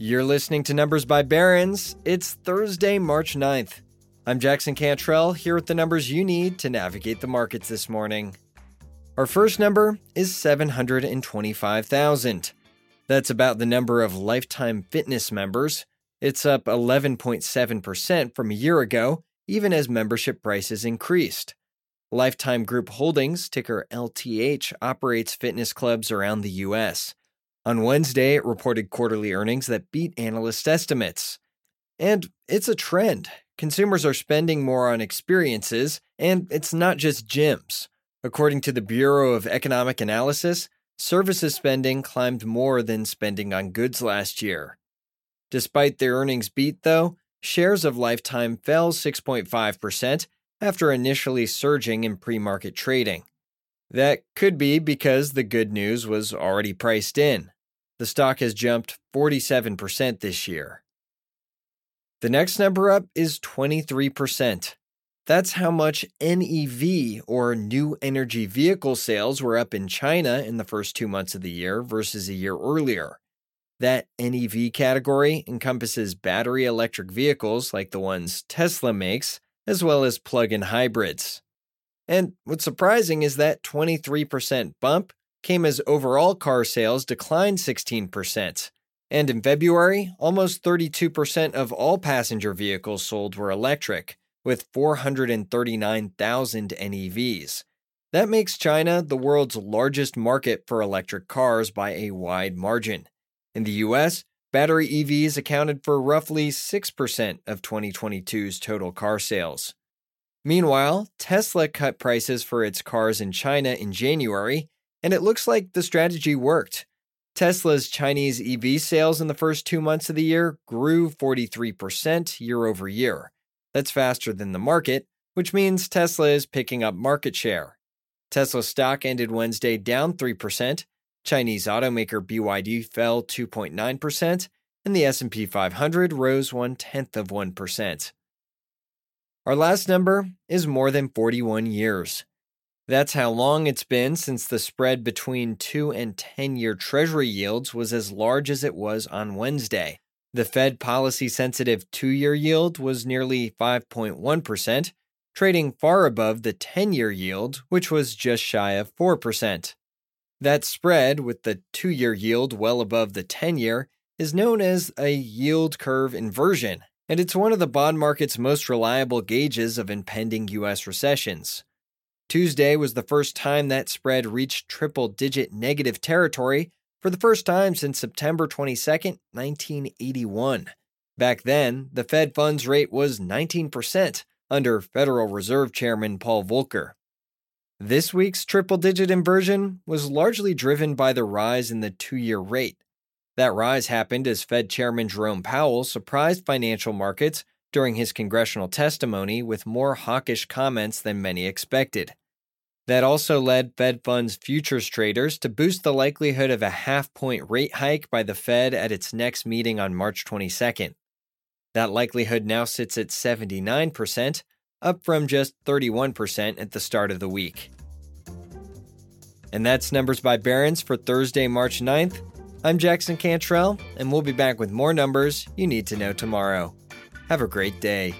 You're listening to Numbers by Barron's. It's Thursday, March 9th. I'm Jackson Cantrell, here with the numbers you need to navigate the markets this morning. Our first number is 725,000. That's about the number of lifetime fitness members. It's up 11.7% from a year ago, even as membership prices increased. Lifetime Group Holdings, ticker LTH, operates fitness clubs around the U.S. On Wednesday, it reported quarterly earnings that beat analyst estimates. And it's a trend. Consumers are spending more on experiences, and it's not just gyms. According to the Bureau of Economic Analysis, services spending climbed more than spending on goods last year. Despite their earnings beat, though, shares of Lifetime fell 6.5% after initially surging in pre market trading. That could be because the good news was already priced in. The stock has jumped 47% this year. The next number up is 23%. That's how much NEV or new energy vehicle sales were up in China in the first two months of the year versus a year earlier. That NEV category encompasses battery electric vehicles like the ones Tesla makes, as well as plug in hybrids. And what's surprising is that 23% bump came as overall car sales declined 16%. And in February, almost 32% of all passenger vehicles sold were electric, with 439,000 NEVs. That makes China the world's largest market for electric cars by a wide margin. In the US, battery EVs accounted for roughly 6% of 2022's total car sales. Meanwhile, Tesla cut prices for its cars in China in January and it looks like the strategy worked. Tesla's Chinese EV sales in the first two months of the year grew 43% year over year. That's faster than the market, which means Tesla is picking up market share. Tesla stock ended Wednesday down 3%, Chinese automaker BYD fell 2.9%, and the S&P 500 rose one tenth of 1%. Our last number is more than 41 years. That's how long it's been since the spread between 2 and 10 year Treasury yields was as large as it was on Wednesday. The Fed policy sensitive two year yield was nearly 5.1%, trading far above the 10 year yield, which was just shy of 4%. That spread, with the two year yield well above the 10 year, is known as a yield curve inversion, and it's one of the bond market's most reliable gauges of impending U.S. recessions. Tuesday was the first time that spread reached triple digit negative territory for the first time since September 22, 1981. Back then, the Fed funds rate was 19% under Federal Reserve Chairman Paul Volcker. This week's triple digit inversion was largely driven by the rise in the two year rate. That rise happened as Fed Chairman Jerome Powell surprised financial markets during his congressional testimony with more hawkish comments than many expected. That also led Fed funds futures traders to boost the likelihood of a half point rate hike by the Fed at its next meeting on March 22nd. That likelihood now sits at 79%, up from just 31% at the start of the week. And that's Numbers by Barron's for Thursday, March 9th. I'm Jackson Cantrell, and we'll be back with more numbers you need to know tomorrow. Have a great day.